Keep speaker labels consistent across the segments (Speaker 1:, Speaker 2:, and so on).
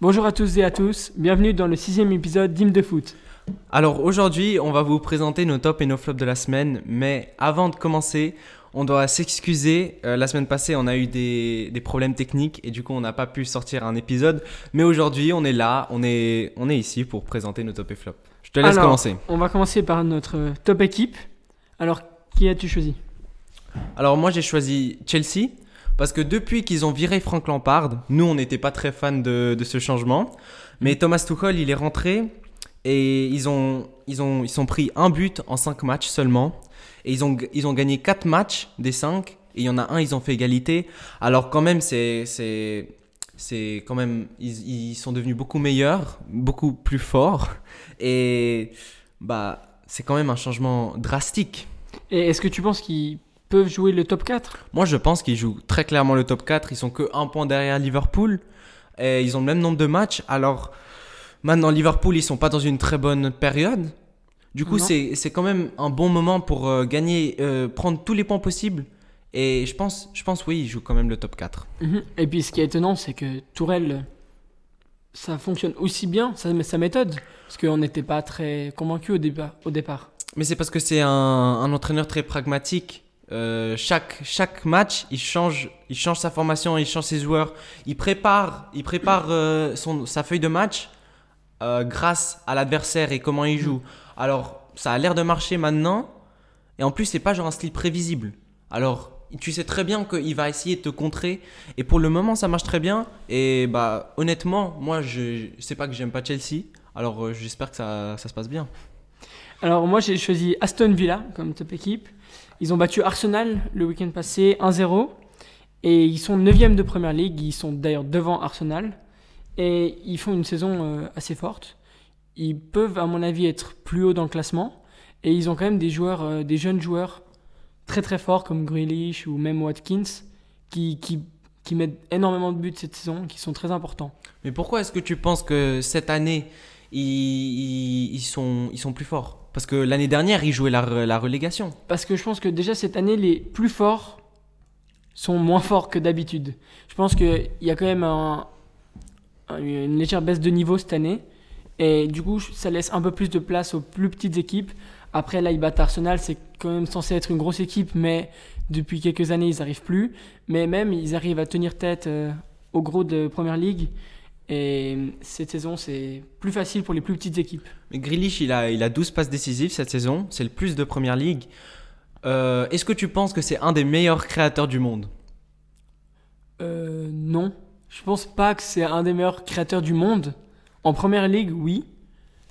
Speaker 1: Bonjour à tous et à tous, bienvenue dans le sixième épisode d'Hymne de foot.
Speaker 2: Alors aujourd'hui, on va vous présenter nos tops et nos flops de la semaine, mais avant de commencer, on doit s'excuser. Euh, la semaine passée, on a eu des, des problèmes techniques et du coup, on n'a pas pu sortir un épisode. Mais aujourd'hui, on est là, on est, on est ici pour présenter nos tops et flops. Je te laisse
Speaker 1: Alors,
Speaker 2: commencer.
Speaker 1: On va commencer par notre euh, top équipe. Alors, qui as-tu choisi?
Speaker 2: Alors moi, j'ai choisi Chelsea parce que depuis qu'ils ont viré Frank Lampard, nous, on n'était pas très fans de, de ce changement. Mais Thomas Tuchel, il est rentré et ils ont, ils ont, ils sont pris un but en 5 matchs seulement. Et ils ont, ils ont gagné 4 matchs des 5. Et il y en a un, ils ont fait égalité. Alors quand même, c'est, c'est, c'est quand même, ils, ils sont devenus beaucoup meilleurs, beaucoup plus forts. Et bah, c'est quand même un changement drastique.
Speaker 1: Et est-ce que tu penses qu'ils peuvent jouer le top 4
Speaker 2: Moi, je pense qu'ils jouent très clairement le top 4. Ils sont que un point derrière Liverpool. Et ils ont le même nombre de matchs. Alors, maintenant, Liverpool, ils sont pas dans une très bonne période. Du coup, c'est quand même un bon moment pour euh, gagner, euh, prendre tous les points possibles. Et je pense, je pense, oui, ils jouent quand même le top 4.
Speaker 1: Mhm. Et puis ce qui est étonnant, c'est que Tourelle, ça fonctionne aussi bien, sa, sa méthode, parce qu'on n'était pas très convaincu au, débat, au départ.
Speaker 2: Mais c'est parce que c'est un, un entraîneur très pragmatique. Euh, chaque, chaque match, il change, il change sa formation, il change ses joueurs. Il prépare, il prépare euh, son, sa feuille de match euh, grâce à l'adversaire et comment il joue. Alors, ça a l'air de marcher maintenant. Et en plus, c'est pas genre un style prévisible. Alors, tu sais très bien qu'il va essayer de te contrer. Et pour le moment, ça marche très bien. Et bah, honnêtement, moi, je sais pas que j'aime pas Chelsea. Alors, j'espère que ça, ça se passe bien.
Speaker 1: Alors moi j'ai choisi Aston Villa comme top équipe. Ils ont battu Arsenal le week-end passé 1-0. Et ils sont 9 de Première Ligue, ils sont d'ailleurs devant Arsenal. Et ils font une saison euh, assez forte. Ils peuvent à mon avis être plus haut dans le classement. Et ils ont quand même des joueurs, euh, des jeunes joueurs très très forts comme Grealish ou même Watkins qui, qui, qui mettent énormément de buts cette saison, qui sont très importants.
Speaker 2: Mais pourquoi est-ce que tu penses que cette année, ils, ils, sont, ils sont plus forts? Parce que l'année dernière, ils jouaient la, la relégation.
Speaker 1: Parce que je pense que déjà cette année, les plus forts sont moins forts que d'habitude. Je pense qu'il y a quand même un- un- une légère baisse de niveau cette année. Et du coup, ça laisse un peu plus de place aux plus petites équipes. Après, là, ils battent Arsenal. C'est quand même censé être une grosse équipe, mais depuis quelques années, ils n'arrivent plus. Mais même, ils arrivent à tenir tête euh, au gros de Première Ligue. Et cette saison, c'est plus facile pour les plus petites équipes.
Speaker 2: Mais Grealish, il a, il a 12 passes décisives cette saison. C'est le plus de première ligue. Euh, est-ce que tu penses que c'est un des meilleurs créateurs du monde?
Speaker 1: Euh, non. Je pense pas que c'est un des meilleurs créateurs du monde. En première ligue, oui.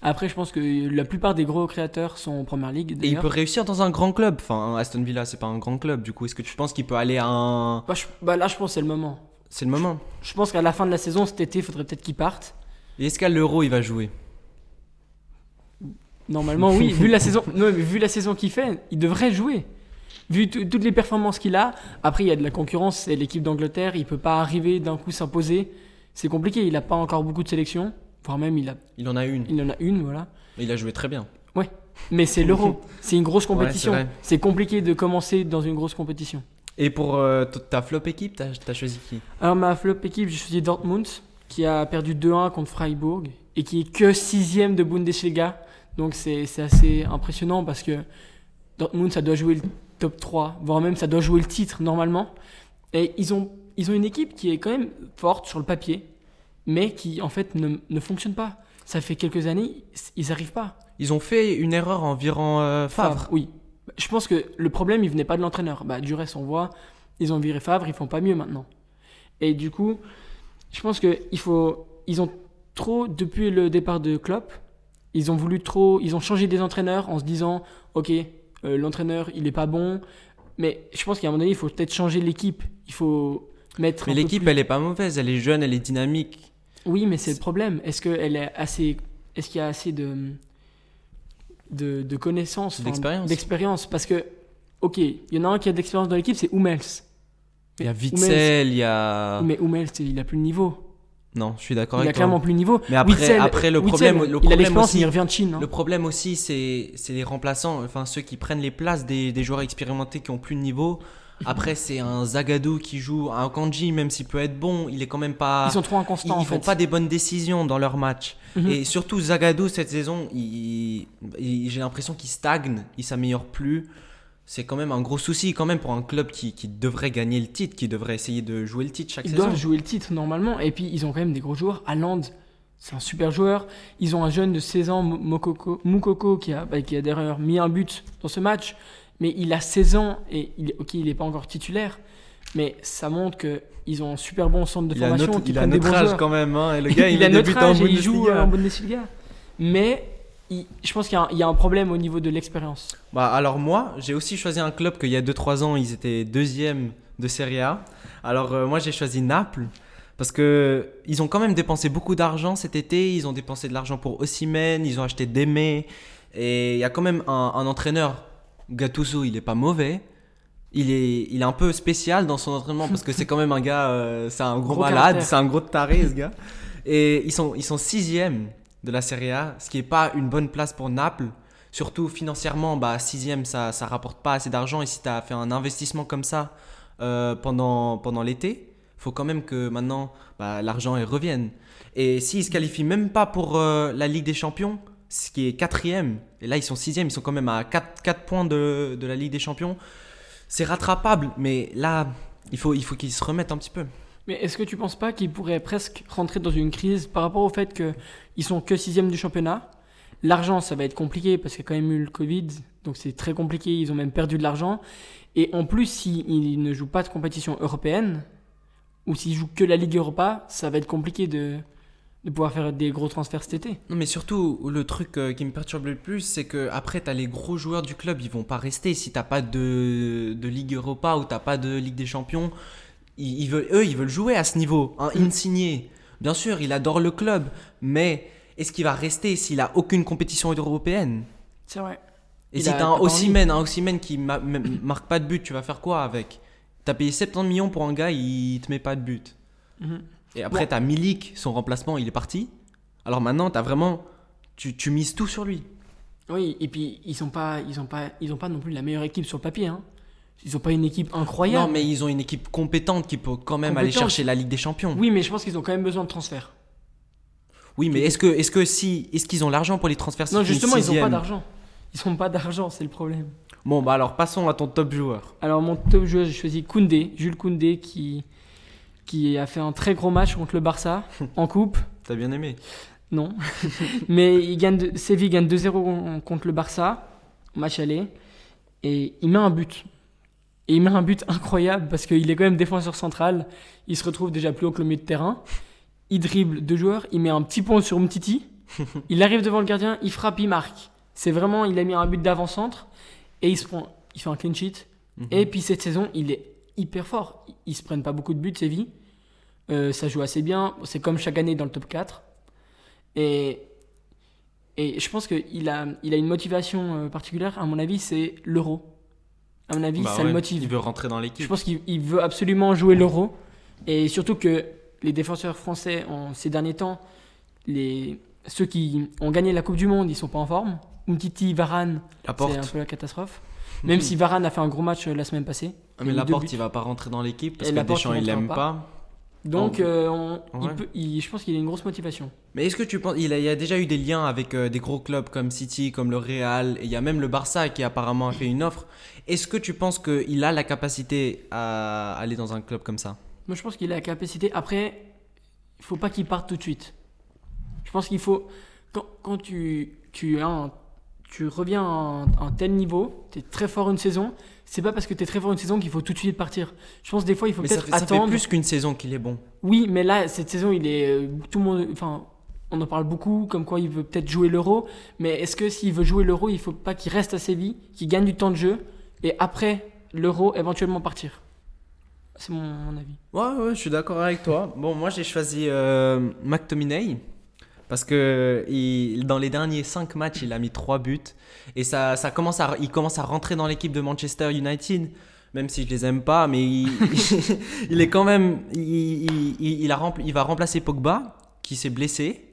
Speaker 1: Après, je pense que la plupart des gros créateurs sont en première ligue.
Speaker 2: Et il peut réussir dans un grand club. Enfin, Aston Villa, c'est pas un grand club. Du coup, est-ce que tu penses qu'il peut aller à un.
Speaker 1: Bah, je- bah, là, je pense que c'est le moment.
Speaker 2: C'est le moment.
Speaker 1: Je pense qu'à la fin de la saison, cet été, il faudrait peut-être qu'il parte.
Speaker 2: Et est-ce qu'à l'Euro, il va jouer?
Speaker 1: Normalement, oui. vu la saison, non, mais vu la saison qu'il fait, il devrait jouer. Vu toutes les performances qu'il a. Après, il y a de la concurrence. C'est l'équipe d'Angleterre. Il peut pas arriver d'un coup s'imposer. C'est compliqué. Il a pas encore beaucoup de sélections. Voire même, il, a,
Speaker 2: Il en a une.
Speaker 1: il en a une, voilà.
Speaker 2: Mais il a joué très bien.
Speaker 1: Mais c'est l'euro. c'est une grosse compétition.
Speaker 2: Ouais, c'est
Speaker 1: compliqué de commencer dans une grosse compétition.
Speaker 2: Et pour euh, ta flop équipe, t'as as choisi qui?
Speaker 1: Alors ma flop équipe, j'ai choisi Dortmund, qui a perdu 2-1 contre Freiburg et qui est que sixième de Bundesliga. Donc c'est c'est assez impressionnant parce que Dortmund, ça doit jouer le top 3, voire même ça doit jouer le titre normalement. Et ils ont, ils ont une équipe qui est quand même forte sur le papier, mais qui en fait ne, ne fonctionne pas. Ça fait quelques années, ils n'arrivent pas.
Speaker 2: Ils ont fait une erreur en virant euh, Favre.
Speaker 1: oui. Je pense que le problème, il venait pas de l'entraîneur. Bah, du reste, on voit, ils ont viré Favre, ils font pas mieux maintenant. Et du coup, je pense que il faut, ils ont trop depuis le départ de Klopp, ils ont voulu trop, ils ont changé des entraîneurs en se disant, ok, euh, l'entraîneur, il est pas bon, mais je pense qu'à un moment donné, il faut peut-être changer l'équipe. Il faut mettre.
Speaker 2: Mais l'équipe,
Speaker 1: plus-
Speaker 2: elle est pas mauvaise. Elle est jeune, elle est dynamique.
Speaker 1: Oui, mais c'est le problème. Est-ce que elle est assez, est-ce qu'il y a assez de de, de connaissances,
Speaker 2: D'expérience.
Speaker 1: d'expérience Parce que, ok, il y en a un qui a de l'expérience dans l'équipe, c'est Hummels.
Speaker 2: Il y a Witzel, il y a.
Speaker 1: Mais Hummels, il a plus le niveau.
Speaker 2: Non, je suis d'accord
Speaker 1: Il a
Speaker 2: avec toi.
Speaker 1: clairement plus le niveau.
Speaker 2: Mais après-
Speaker 1: Witzel-
Speaker 2: après, le
Speaker 1: Witzel,
Speaker 2: problème- le
Speaker 1: il a
Speaker 2: problème
Speaker 1: l'expérience,
Speaker 2: aussi-
Speaker 1: il revient de Chine. hein.
Speaker 2: Le problème aussi, c'est c'est les remplaçants, enfin ceux qui prennent les places des, des joueurs expérimentés qui ont plus de niveau. Après, c'est un Zagadou qui joue, un Kanji, même s'il peut être bon, il est quand même pas.
Speaker 1: Ils sont trop
Speaker 2: ils,
Speaker 1: inconstants
Speaker 2: ils
Speaker 1: en
Speaker 2: font
Speaker 1: fait.
Speaker 2: pas des bonnes décisions dans leur match.
Speaker 1: Mhm.
Speaker 2: Et surtout, Zagadou, cette saison, il, il- j'ai l'impression qu'il stagne, il s'améliore plus. C'est quand même un gros souci, quand même, pour un club qui, qui devrait gagner le titre, qui devrait essayer de jouer le titre chaque
Speaker 1: Ils
Speaker 2: saison.
Speaker 1: doivent jouer le titre normalement. Et puis ils ont quand même des gros joueurs. Haaland, c'est un super joueur. Ils ont un jeune de 16 ans, Mo- Mokoko, Moukoko, qui a, bah, qui a d'ailleurs mis un but dans ce match. Mais il a 16 ans et il, ok, il n'est pas encore titulaire. Mais ça montre qu'ils ont un super bon centre de
Speaker 2: Il a
Speaker 1: formation.
Speaker 2: notre, il a
Speaker 1: des
Speaker 2: notre
Speaker 1: bons
Speaker 2: âge
Speaker 1: joueurs.
Speaker 2: quand même, hein, et le gars, il,
Speaker 1: a notre
Speaker 2: débutant en
Speaker 1: âge et il joue euh, en Bundesliga. Mais il- je pense qu'il y, a un- il y a un problème au niveau de l'expérience.
Speaker 2: Bah alors moi, j'ai aussi choisi un club qu'il y a 2-3 ans, ils étaient deuxième de Serie A. Alors euh, moi j'ai choisi Naples parce que ils ont quand même dépensé beaucoup d'argent cet été, ils ont dépensé de l'argent pour Osimhen, ils ont acheté Deme et il y a quand même un, un entraîneur Gattuso, il est pas mauvais. Il est, il est un peu spécial dans son entraînement parce que c'est quand même un gars, euh, c'est un gros,
Speaker 1: Gros
Speaker 2: malade, c'est un gros taré ce gars. Et ils sont, ils sont sixième de la Serie A, ce qui est pas une bonne place pour Naples. Surtout financièrement, bah, sixième, ça, ça rapporte pas assez d'argent. Et si tu as fait un investissement comme ça euh, pendant, pendant l'été, faut quand même que maintenant bah, l'argent revienne. Et s'ils se qualifient même pas pour euh, la Ligue des Champions, ce qui est quatrième, et là ils sont sixième, ils sont quand même à 4, 4 points de, la Ligue des Champions, c'est rattrapable. Mais là, il faut, il faut qu'ils se remettent un petit peu.
Speaker 1: Mais est-ce que tu penses pas qu'ils pourraient presque rentrer dans une crise par rapport au fait qu'ils sont que sixième du championnat? L'argent, ça va être compliqué parce qu'il y a quand même eu le Covid, donc c'est très compliqué, ils ont même perdu de l'argent. Et en plus, s'ils ne jouent pas de compétition européenne, ou s'ils jouent que la Ligue Europa, ça va être compliqué de, de pouvoir faire des gros transferts cet été.
Speaker 2: Non mais surtout le truc euh, qui me perturbe le plus c'est que après t'as les gros joueurs du club ils vont pas rester si t'as pas de, de Ligue Europa ou t'as pas de Ligue des Champions ils, ils veulent eux ils veulent jouer à ce niveau un insigné bien sûr il adore le club mais est-ce qu'il va rester s'il a aucune compétition européenne?
Speaker 1: C'est vrai.
Speaker 2: et
Speaker 1: Il
Speaker 2: si t'as un. Osimhen un qui ma- marque pas de but tu vas faire quoi avec? T'as payé 70 millions pour un gars il te met pas de but
Speaker 1: Mhm.
Speaker 2: Et après,
Speaker 1: Bon.
Speaker 2: t'as Milik, son remplacement, il est parti. Alors maintenant, t'as vraiment. Tu, tu mises tout sur lui.
Speaker 1: Oui, et puis ils sont pas, ils ont pas, ils ont pas non plus la meilleure équipe sur le papier. Hein. Ils ont pas une équipe incroyable.
Speaker 2: Non, mais ils ont une équipe compétente qui peut quand même aller chercher la Ligue des Champions.
Speaker 1: Oui, mais je pense qu'ils ont quand même besoin de transferts.
Speaker 2: Oui, mais est-ce que, est-ce que si, est-ce qu'ils ont l'argent pour les transferts
Speaker 1: Non, justement, ils ont pas d'argent. Ils ont pas d'argent, c'est le problème.
Speaker 2: Bon, bah alors passons à ton top joueur.
Speaker 1: Alors, mon top joueur, j'ai choisi Koundé, Jules Koundé, qui, qui a fait un très gros match contre le Barça en coupe.
Speaker 2: T'as bien aimé
Speaker 1: Non. Mais il gagne de- Séville gagne 2-0 contre le Barça, match aller. Et il met un but. Et il met un but incroyable parce qu'il est quand même défenseur central. Il se retrouve déjà plus haut que le milieu de terrain. Il dribble deux joueurs. Il met un petit pont sur Mtiti. il arrive devant le gardien. Il frappe, il marque. C'est vraiment, il a mis un but d'avant-centre. Et il se prend, il fait un clean sheet.
Speaker 2: Mhm.
Speaker 1: Et puis cette saison, il est hyper fort. Ils se prennent pas beaucoup de buts, Séville. Euh, ça joue assez bien. C'est comme chaque année dans le top 4. Et, et je pense qu'il a, il a une motivation euh, particulière. À mon avis, c'est l'euro. À mon avis,
Speaker 2: Bah
Speaker 1: ça
Speaker 2: ouais,
Speaker 1: le motive.
Speaker 2: Il veut rentrer dans
Speaker 1: Je
Speaker 2: l'équipe.
Speaker 1: pense qu'il il veut absolument jouer l'euro. Et surtout que les défenseurs français, en ces derniers temps, les, ceux qui ont gagné la Coupe du Monde, ils sont pas en forme. Umtiti, Varane, c'est un peu la catastrophe. Même si Varane a fait un gros match euh, la semaine passée.
Speaker 2: Ah, mais
Speaker 1: il a
Speaker 2: la
Speaker 1: mis deux
Speaker 2: porte,
Speaker 1: buts.
Speaker 2: il va pas rentrer dans l'équipe parce
Speaker 1: Et
Speaker 2: que
Speaker 1: Laporte,
Speaker 2: Deschamps,
Speaker 1: il
Speaker 2: l'aime pas.
Speaker 1: Donc,
Speaker 2: Oh.
Speaker 1: euh, on- il
Speaker 2: Ouais.
Speaker 1: peut- il- je pense qu'il a une grosse motivation.
Speaker 2: Mais est-ce que tu penses. Il, a- il y a déjà eu des liens avec euh, des gros clubs comme City, comme le Real, et il y a même le Barça qui apparemment a fait une offre. Est-ce que tu penses qu'il a la capacité à aller dans un club comme ça?
Speaker 1: Moi, je pense qu'il a la capacité. Après, il faut pas qu'il parte tout de suite. Je pense qu'il faut. Quand, quand tu, tu, reviens à un, à un tel niveau, tu es très fort une saison, c'est pas parce que tu es très fort une saison qu'il faut tout de suite partir. Je pense des fois, il faut peut-être
Speaker 2: fait, ça fait
Speaker 1: attendre.
Speaker 2: plus qu'une saison qu'il est bon.
Speaker 1: Oui, mais là, cette saison, il est. euh, Tout le monde. Enfin, on en parle beaucoup, comme quoi il veut peut-être jouer l'euro. Mais est-ce que s'il veut jouer l'euro, il faut pas qu'il reste à Séville, qu'il gagne du temps de jeu, et après l'euro, éventuellement partir? C'est mon, mon avis.
Speaker 2: Ouais, ouais, je suis d'accord avec toi. Bon, moi j'ai choisi euh, McTominay parce que dans les derniers 5 matchs, il a mis 3 buts et ça, commence à, il commence à rentrer dans l'équipe de Manchester United. même si je les aime pas, mais il, est quand même. Il, il- a rempli- il va remplacer Pogba, qui s'est blessé.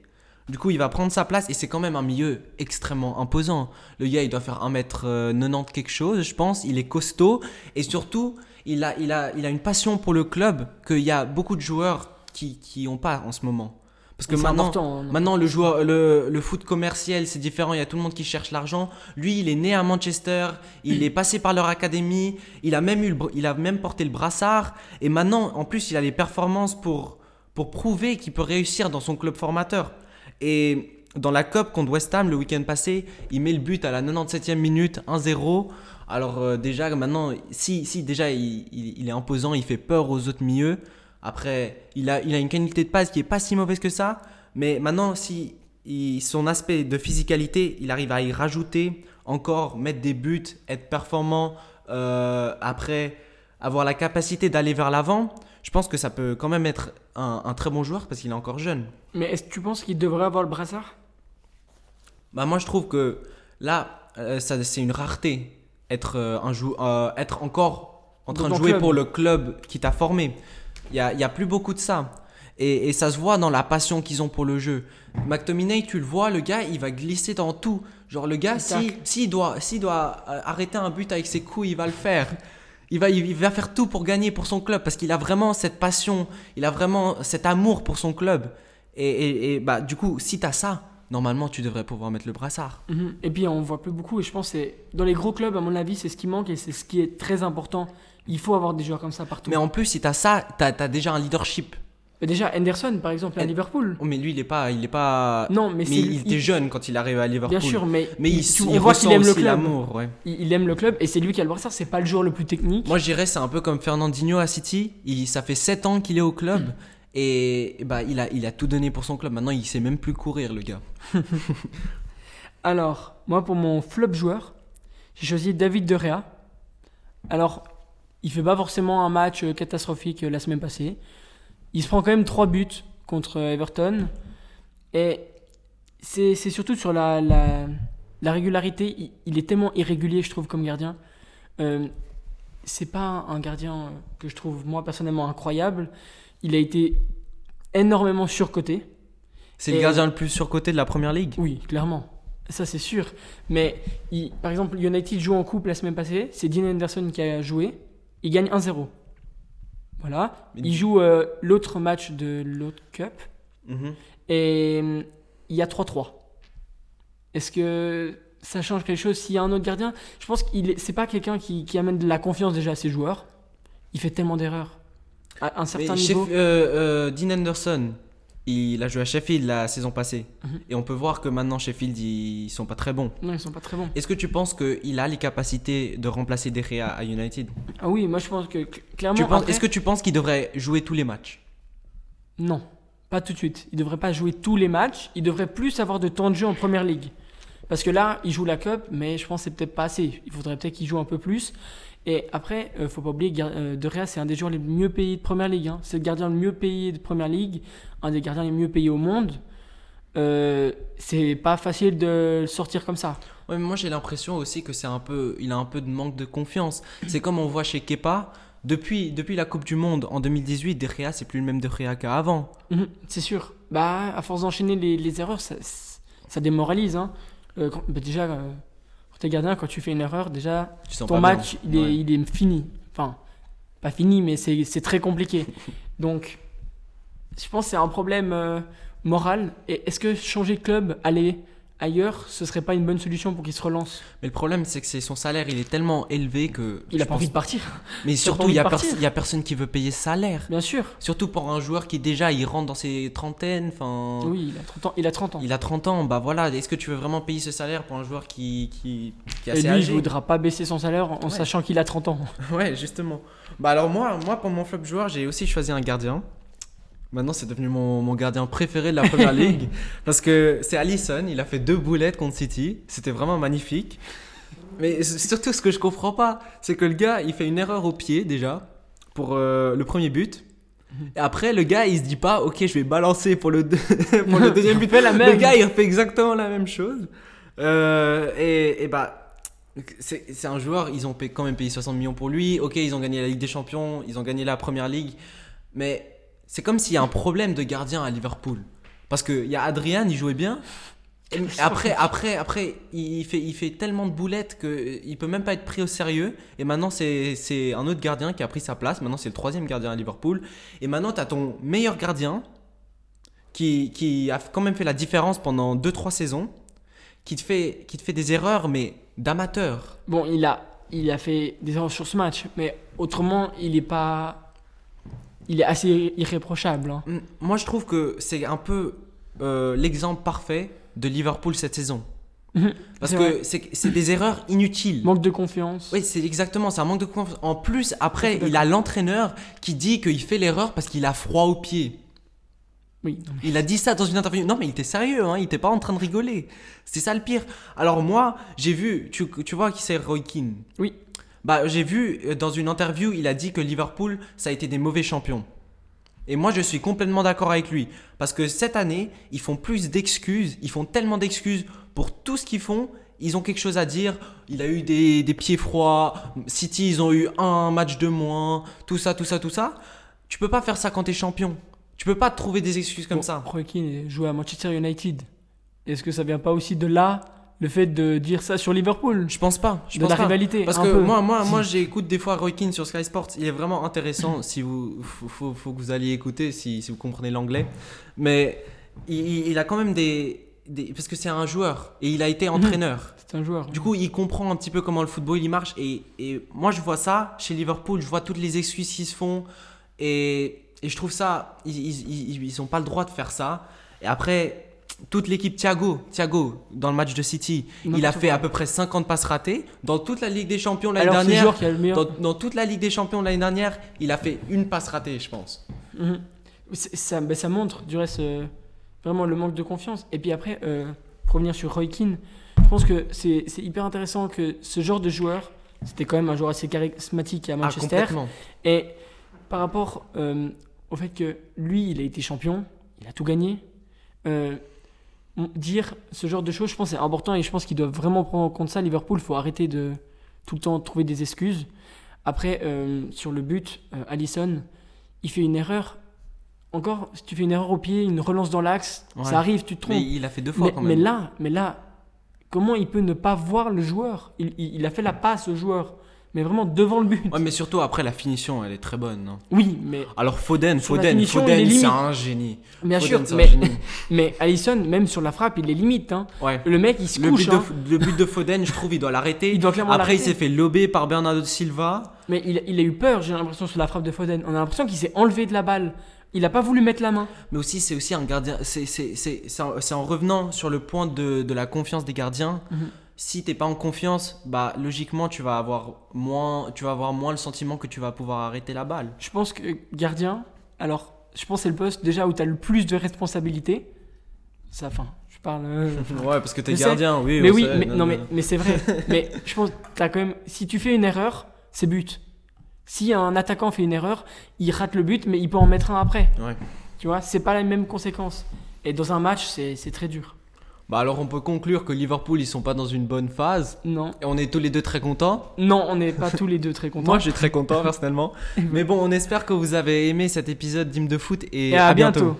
Speaker 2: Du coup, il va prendre sa place et c'est quand même un milieu extrêmement imposant. Le gars, il doit faire 1m90 quelque chose, je pense. Il est costaud et surtout, il a, il a, il a une passion pour le club qu'il y a beaucoup de joueurs qui qui ont pas en ce moment. Parce que maintenant,
Speaker 1: hein.
Speaker 2: maintenant le, joueur, le, le foot commercial, c'est différent. Il y a tout le monde qui cherche l'argent. Lui, il est né à Manchester. Il est passé par leur académie. Il a même, eu le il a même porté le brassard. Et maintenant, en plus, il a les performances pour, pour prouver qu'il peut réussir dans son club formateur. Et dans la Cup contre West Ham le week-end passé, il met le but à la 97e minute, 1-0. Alors euh, déjà maintenant, si, si déjà il, il- il est imposant, il fait peur aux autres milieux. Après, il a, il a une qualité de passe qui est pas si mauvaise que ça. Mais maintenant, si il- son aspect de physicalité, il arrive à y rajouter encore, mettre des buts, être performant, euh, après avoir la capacité d'aller vers l'avant, je pense que ça peut quand même être un, un très bon joueur parce qu'il est encore jeune.
Speaker 1: Mais est-ce que tu penses qu'il devrait avoir le brassard?
Speaker 2: Bah moi je trouve que là, euh, ça, c'est une rareté. Être, euh, un jou- être encore en train
Speaker 1: Dans
Speaker 2: de jouer
Speaker 1: club.
Speaker 2: pour le club qui t'a formé. Il n'y a, y a plus beaucoup de ça. Et, et ça se voit dans la passion qu'ils ont pour le jeu. McTominay, tu le vois, le gars, il va glisser dans tout. Genre le gars,
Speaker 1: Il
Speaker 2: si- s'il doit, s'il doit euh, arrêter un but avec ses coups, il va le faire. Il va, il va faire tout pour gagner pour son club parce qu'il a vraiment cette passion, il a vraiment cet amour pour son club. Et, et- et, bah, du coup, si tu as ça, normalement, tu devrais pouvoir mettre le brassard.
Speaker 1: Mhm. Et puis on voit plus beaucoup et je pense que dans les gros clubs à mon avis c'est ce qui manque et c'est ce qui est très important. Il faut avoir des joueurs comme ça partout.
Speaker 2: Mais en plus, si t'as ça, t'as as déjà un leadership.
Speaker 1: Mais déjà Henderson par exemple à Liverpool.
Speaker 2: Oh, mais lui, il est pas, il est pas.
Speaker 1: Non mais,
Speaker 2: mais il était jeune quand il arrive à Liverpool.
Speaker 1: Bien sûr mais,
Speaker 2: Mais il,
Speaker 1: tu-
Speaker 2: il
Speaker 1: on voit qu'il aime le club.
Speaker 2: l'amour, ouais.
Speaker 1: Il, aime le club et c'est lui qui a le brassard. C'est pas le joueur le plus technique.
Speaker 2: Moi, je dirais, c'est un peu comme Fernandinho à City. Il, ça fait 7 ans qu'il est au club. Et, et bah, il a, il a tout donné pour son club. Maintenant, il sait même plus courir, le gars.
Speaker 1: Alors, moi, pour mon flop joueur, j'ai choisi David De Gea. Alors, il fait pas forcément un match euh, catastrophique euh, la semaine passée. Il se prend quand même 3 buts contre euh, Everton. Et c'est surtout sur la, la, la régularité. Il, il est tellement irrégulier, je trouve, comme gardien. Euh, c'est pas un gardien que je trouve, moi, personnellement, incroyable. Il a été énormément surcoté.
Speaker 2: C'est le gardien le plus surcoté de la première ligue.
Speaker 1: Oui, clairement. Ça, c'est sûr. Mais, il- par exemple, United joue en coupe la semaine passée. C'est Dean Henderson qui a joué. Il gagne 1-0. Voilà.
Speaker 2: Mais-
Speaker 1: Il joue euh, l'autre match de l'autre cup.
Speaker 2: Mhm.
Speaker 1: Et il y a 3-3. Est-ce que ça change quelque chose s'il y a un autre gardien? Je pense qu'il est, c'est pas quelqu'un qui, qui amène de la confiance déjà à ses joueurs. Il fait tellement d'erreurs. À un certain niveau.
Speaker 2: euh, euh, Dean Anderson, il a joué à Sheffield la saison passée.
Speaker 1: Mhm.
Speaker 2: Et on peut voir que maintenant, Sheffield, ils sont pas très bons.
Speaker 1: Non, ils sont pas très bons.
Speaker 2: Est-ce que tu penses qu'il a les capacités de remplacer De Gea à United?
Speaker 1: Ah oui, moi je pense que cl- clairement. Après-
Speaker 2: Est-ce que tu penses qu'il devrait jouer tous les matchs?
Speaker 1: Non, pas tout de suite. Il devrait pas jouer tous les matchs. Il devrait plus avoir de temps de jeu en première ligue. Parce que là, il joue la Cup, mais je pense que c'est peut-être pas assez. Il faudrait peut-être qu'il joue un peu plus. Et après, euh, faut pas oublier, euh, De Gea, c'est un des joueurs les mieux payés de première ligue. hein. C'est le gardien le mieux payé de première ligue, un des gardiens les mieux payés au monde. Euh, c'est pas facile de le sortir comme ça.
Speaker 2: Ouais, mais moi j'ai l'impression aussi que c'est un peu, il a un peu de manque de confiance. C'est comme on voit chez Kepa. Depuis, depuis la Coupe du Monde en 2018, De Gea c'est plus le même De Gea qu'avant.
Speaker 1: Mhm, c'est sûr. Bah, à force d'enchaîner les, les erreurs, ça, ça démoralise. hein. Euh, quand- bah, déjà, t'es gardien, quand tu fais une erreur, déjà,
Speaker 2: Tu
Speaker 1: ton match, il, est,
Speaker 2: Ouais.
Speaker 1: il est fini. Enfin, pas fini, mais c'est c'est très compliqué. Donc, je pense que c'est un problème euh, moral. Et est-ce que changer de club, aller ailleurs, ce serait pas une bonne solution pour qu'il se relance
Speaker 2: Mais le problème c'est que c'est son salaire, il est tellement élevé que.
Speaker 1: Il a pas
Speaker 2: pense-
Speaker 1: envie de partir.
Speaker 2: Mais surtout, il y, a
Speaker 1: de
Speaker 2: pers-
Speaker 1: partir.
Speaker 2: il y a personne qui veut payer ce salaire.
Speaker 1: Bien sûr.
Speaker 2: Surtout pour un joueur qui déjà il rentre dans ses trentaines. Enfin,
Speaker 1: Oui, il a 30 ans. Il a 30 ans.
Speaker 2: il a 30 ans. Bah voilà, est-ce que tu veux vraiment payer ce salaire pour un joueur qui, qui, qui est
Speaker 1: Et lui, il
Speaker 2: âgé
Speaker 1: voudra pas baisser son salaire en
Speaker 2: Ouais.
Speaker 1: sachant qu'il a 30 ans.
Speaker 2: Ouais, justement. Bah alors moi, moi pour mon flop joueur, j'ai aussi choisi un gardien. Maintenant, c'est devenu mon, mon gardien préféré de la première ligue parce que c'est Allison. Il a fait deux boulettes contre City. C'était vraiment magnifique. Mais surtout, ce que je comprends pas, c'est que le gars, il fait une erreur au pied déjà pour euh, le premier but. Et après, le gars, il se dit pas, ok, je vais balancer pour le, deux- pour le deuxième but.
Speaker 1: la
Speaker 2: Le
Speaker 1: même.
Speaker 2: gars, il fait exactement la même chose. Euh, et, et bah, c'est un joueur, ils ont quand même payé 60 millions pour lui. Ok, ils ont gagné la Ligue des Champions, ils ont gagné la Première Ligue. Mais c'est comme s'il y a un problème de gardien à Liverpool. Parce qu'il y a Adrian, il jouait bien. Et après, après, après, il fait, il fait tellement de boulettes qu'il peut même pas être pris au sérieux. Et maintenant, c'est un autre gardien qui a pris sa place. Maintenant, c'est le troisième gardien à Liverpool. Et maintenant, tu as ton meilleur gardien qui, qui a quand même fait la différence pendant 2-3 saisons, qui te, fait, qui te fait des erreurs, mais d'amateur.
Speaker 1: Bon, il a, il a fait des erreurs sur ce match, mais autrement, il est pas. Il est assez irréprochable. hein.
Speaker 2: Moi, je trouve que c'est un peu euh, l'exemple parfait de Liverpool cette saison. Parce
Speaker 1: C'est
Speaker 2: que c'est des erreurs inutiles.
Speaker 1: Manque de confiance.
Speaker 2: Oui, c'est exactement, un manque de confiance. En plus, après, il a l'entraîneur qui dit qu'il fait l'erreur parce qu'il a froid aux pieds.
Speaker 1: Oui, non, mais-
Speaker 2: Il a dit ça dans une interview. Non, mais il était sérieux, hein, il était pas en train de rigoler. C'est ça le pire. Alors moi, j'ai vu, tu, tu vois qui c'est Roy Keane?
Speaker 1: Oui.
Speaker 2: Bah, j'ai vu euh, dans une interview, il a dit que Liverpool, ça a été des mauvais champions. Et moi, je suis complètement d'accord avec lui. Parce que cette année, ils font plus d'excuses. Ils font tellement d'excuses pour tout ce qu'ils font. Ils ont quelque chose à dire. Il a eu des, des pieds froids. City, ils ont eu un match de moins. Tout ça, tout ça, tout ça. Tu peux pas faire ça quand t'es champion. Tu peux pas trouver des excuses comme
Speaker 1: Bon,
Speaker 2: ça.
Speaker 1: Roy jouait à Manchester United. Est-ce que ça vient pas aussi de là, le fait de dire ça sur Liverpool
Speaker 2: Je pense pas. Je
Speaker 1: De
Speaker 2: pense
Speaker 1: la
Speaker 2: pas.
Speaker 1: rivalité
Speaker 2: Parce que
Speaker 1: peu.
Speaker 2: moi, moi, moi j'écoute des fois Roy Keane sur Sky Sports. Il est vraiment intéressant si vous, faut, faut, que vous alliez écouter si, si vous comprenez l'anglais. Mais il, il- a quand même des, des- parce que c'est un joueur et il a été entraîneur.
Speaker 1: C'est un joueur.
Speaker 2: Du coup, il comprend un petit peu comment le football il marche et, et moi je vois ça chez Liverpool. Je vois toutes les excuses qu'ils se font et, et je trouve ça, ils, ils, ils, ils ont pas le droit de faire ça. Et après. Toute l'équipe Thiago, Thiago, dans le match de City, il a fait à peu près 50 passes ratées. Dans toute la Ligue des Champions l'année dernière,
Speaker 1: le
Speaker 2: dans, dans toute la Ligue des Champions l'année dernière, il a fait une passe ratée, je pense.
Speaker 1: Mhm. Ça, ben, ça montre du reste euh, vraiment le manque de confiance. Et puis après, euh, pour revenir sur Roy Keane, je pense que c'est hyper intéressant que ce genre de joueur, c'était quand même un joueur assez charismatique à
Speaker 2: Ah,
Speaker 1: Manchester. et par rapport euh, au fait que lui, il a été champion, il a tout gagné, euh, dire ce genre de choses, je pense que c'est important et je pense qu'ils doivent vraiment prendre en compte ça. Liverpool, il faut arrêter de tout le temps trouver des excuses. Après, euh, sur le but, euh, Allison, il fait une erreur. Encore, si tu fais une erreur au pied, une relance dans l'axe,
Speaker 2: Ouais.
Speaker 1: ça arrive, tu te trompes.
Speaker 2: Mais il a fait deux fois
Speaker 1: Mais,
Speaker 2: quand
Speaker 1: mais
Speaker 2: même.
Speaker 1: là, mais là, comment il peut ne pas voir le joueur? Il, il- il a fait la passe au joueur, mais vraiment devant le but.
Speaker 2: Ouais, mais surtout après la finition, elle est très bonne. non
Speaker 1: Oui, mais
Speaker 2: Alors Foden, Foden,
Speaker 1: finition,
Speaker 2: Foden,
Speaker 1: est
Speaker 2: c'est un génie.
Speaker 1: bien
Speaker 2: Foden,
Speaker 1: sûr, mais,
Speaker 2: génie.
Speaker 1: mais Allison, même sur la frappe, il est limite. Hein.
Speaker 2: Ouais.
Speaker 1: Le mec, il se
Speaker 2: Le
Speaker 1: couche.
Speaker 2: but,
Speaker 1: hein.
Speaker 2: de, le but de Foden, je trouve, il doit l'arrêter.
Speaker 1: Il doit clairement
Speaker 2: Après, il s'est fait lober par Bernardo Silva.
Speaker 1: Mais il, il a eu peur, j'ai l'impression, sur la frappe de Foden. On a l'impression qu'il s'est enlevé de la balle. Il a pas voulu mettre la main.
Speaker 2: Mais aussi, c'est aussi un gardien. C'est c'est- c'est- c'est en, c'est en revenant sur le point de, de la confiance des gardiens.
Speaker 1: Mhm.
Speaker 2: Si t'es pas en confiance, bah logiquement, tu vas avoir moins, tu vas avoir moins le sentiment que tu vas pouvoir arrêter la balle.
Speaker 1: Je pense que gardien, alors, je pense que c'est le poste déjà où tu as le plus de responsabilités. Ça, enfin, je parle. euh,
Speaker 2: Ouais, parce que t'es
Speaker 1: sais.
Speaker 2: gardien, oui.
Speaker 1: mais oui,
Speaker 2: sait,
Speaker 1: mais,
Speaker 2: non,
Speaker 1: mais, mais c'est vrai. mais je pense que t'as quand même. Si tu fais une erreur, c'est but. Si un attaquant fait une erreur, il rate le but, mais il peut en mettre un après.
Speaker 2: Ouais.
Speaker 1: Tu vois, c'est pas la même conséquence. Et dans un match, c'est très dur.
Speaker 2: Bah alors, on peut conclure que Liverpool, ils sont pas dans une bonne phase.
Speaker 1: Non.
Speaker 2: Et on est tous les deux très contents?
Speaker 1: Non, on n'est pas tous les deux très contents.
Speaker 2: Moi, je suis très content personnellement. Mais bon, on espère que vous avez aimé cet épisode d'Hymne de foot et,
Speaker 1: Et à bientôt.